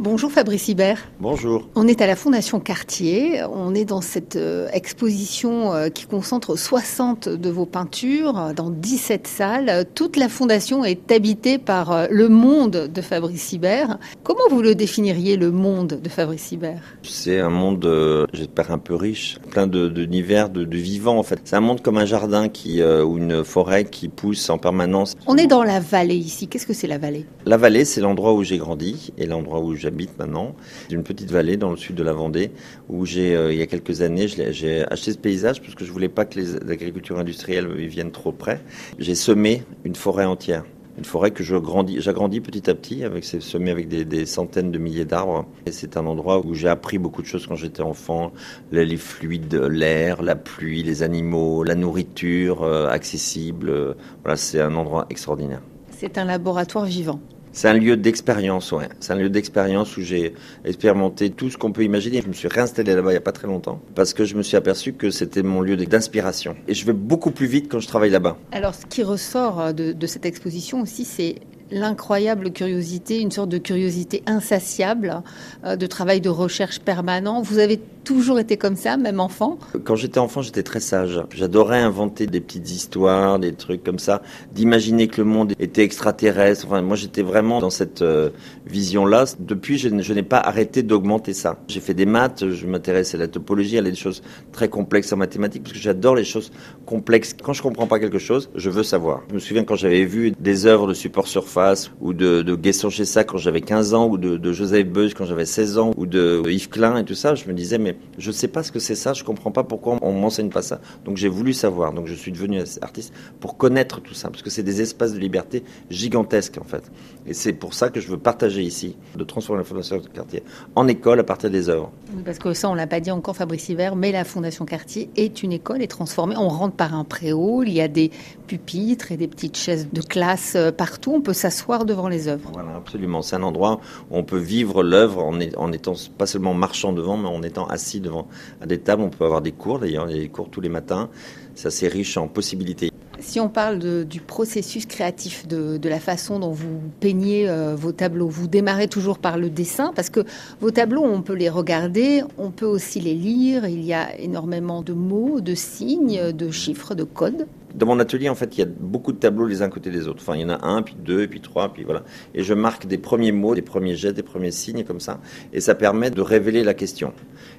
Bonjour Fabrice Hibert. Bonjour. On est à la Fondation Cartier. On est dans cette euh, exposition euh, qui concentre 60 de vos peintures euh, dans 17 salles. Toute la fondation est habitée par le monde de Fabrice Hibert. Comment vous le définiriez, le monde de Fabrice Hibert? C'est un monde, j'espère, un peu riche, plein d'univers, de, de, de, vivants en fait. C'est un monde comme un jardin qui, ou une forêt qui pousse en permanence. On est dans la vallée ici. Qu'est-ce que c'est la vallée? La vallée, c'est l'endroit où j'ai grandi et l'endroit où j'ai j'habite maintenant, d'une petite vallée dans le sud de la Vendée, où j'ai, euh, il y a quelques années, j'ai acheté ce paysage parce que je voulais pas que les agricultures industrielles viennent trop près. J'ai semé une forêt entière une forêt que je grandis, j'agrandis petit à petit, avec c'est semé avec des, centaines de milliers d'arbres. Et c'est un endroit où j'ai appris beaucoup de choses quand j'étais enfant, les, fluides, l'air, la pluie, les animaux, la nourriture euh, accessible. Voilà, c'est un endroit extraordinaire. C'est un laboratoire vivant. C'est un lieu d'expérience, ouais. C'est un lieu d'expérience où j'ai expérimenté tout ce qu'on peut imaginer. Je me suis réinstallé là-bas il n'y a pas très longtemps parce que je me suis aperçu que c'était mon lieu d'inspiration. Et je vais beaucoup plus vite quand je travaille là-bas. Alors, ce qui ressort de, de cette exposition aussi, c'est l'incroyable curiosité, une sorte de curiosité insatiable, euh, de travail de recherche permanent. Vous avez toujours été comme ça, même enfant? Quand j'étais enfant, j'étais très sage. J'adorais inventer des petites histoires, des trucs comme ça, d'imaginer que le monde était extraterrestre. Enfin, moi, j'étais vraiment dans cette euh, vision-là. Depuis, je, n'ai pas arrêté d'augmenter ça. J'ai fait des maths, je m'intéresse à la topologie, à des choses très complexes en mathématiques, parce que j'adore les choses complexes. Quand je comprends pas quelque chose, je veux savoir. Je me souviens quand j'avais vu des œuvres de support surface ou de, de Guesson ça quand j'avais 15 ans, ou de, Joseph Beuys quand j'avais 16 ans, ou de Yves Klein et tout ça, je me disais, mais je ne sais pas ce que c'est ça, je comprends pas pourquoi on m'enseigne pas ça. Donc j'ai voulu savoir, donc je suis devenu artiste pour connaître tout ça, parce que c'est des espaces de liberté gigantesques en fait. Et c'est pour ça que je veux partager ici, de transformer la Fondation Cartier en école à partir des œuvres. Parce que ça, on l'a pas dit encore, Fabrice Hiver, mais la Fondation Cartier est une école, est transformée. On rentre par un préau, il y a des pupitres et des petites chaises de classe euh, partout. On peut s'asseoir devant les œuvres. Voilà, absolument. C'est un endroit où on peut vivre l'œuvre en, en, étant pas seulement marchant devant, mais en étant assis devant à des tables. On peut avoir des cours d'ailleurs, il y a des cours tous les matins. C'est assez riche en possibilités. Si on parle de, du processus créatif, de, de, la façon dont vous peignez euh, vos tableaux, vous démarrez toujours par le dessin parce que vos tableaux, on peut les regarder, on peut aussi les lire. Il y a énormément de mots, de signes, de chiffres, de codes. Dans mon atelier, en fait, il y a beaucoup de tableaux les uns côté des autres. Enfin, il y en a un, puis deux, puis trois, puis voilà. Et je marque des premiers mots, des premiers jets, des premiers signes, comme ça. Et ça permet de révéler la question.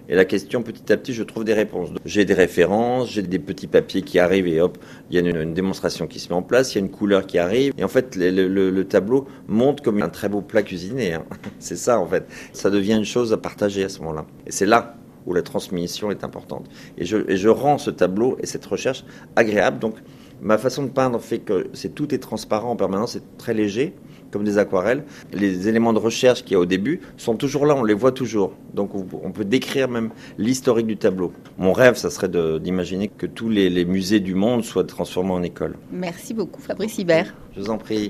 Et la question, petit à petit, je trouve des réponses. J'ai des références, j'ai des petits papiers qui arrivent et hop, il y a une, démonstration qui se met en place, il y a une couleur qui arrive. Et en fait, le tableau monte comme un très beau plat cuisiné. Hein. C'est ça, en fait. Ça devient une chose à partager à ce moment-là. Et c'est là où la transmission est importante. Et je, et je rends ce tableau et cette recherche agréable. Donc, ma façon de peindre fait que c'est tout est transparent en permanence, c'est très léger, comme des aquarelles. Les éléments de recherche qu'il y a au début sont toujours là, on les voit toujours. Donc on peut décrire même l'historique du tableau. Mon rêve, ça serait d'imaginer que tous les, les musées du monde soient transformés en école. Merci beaucoup, Fabrice Hibert. Je vous en prie.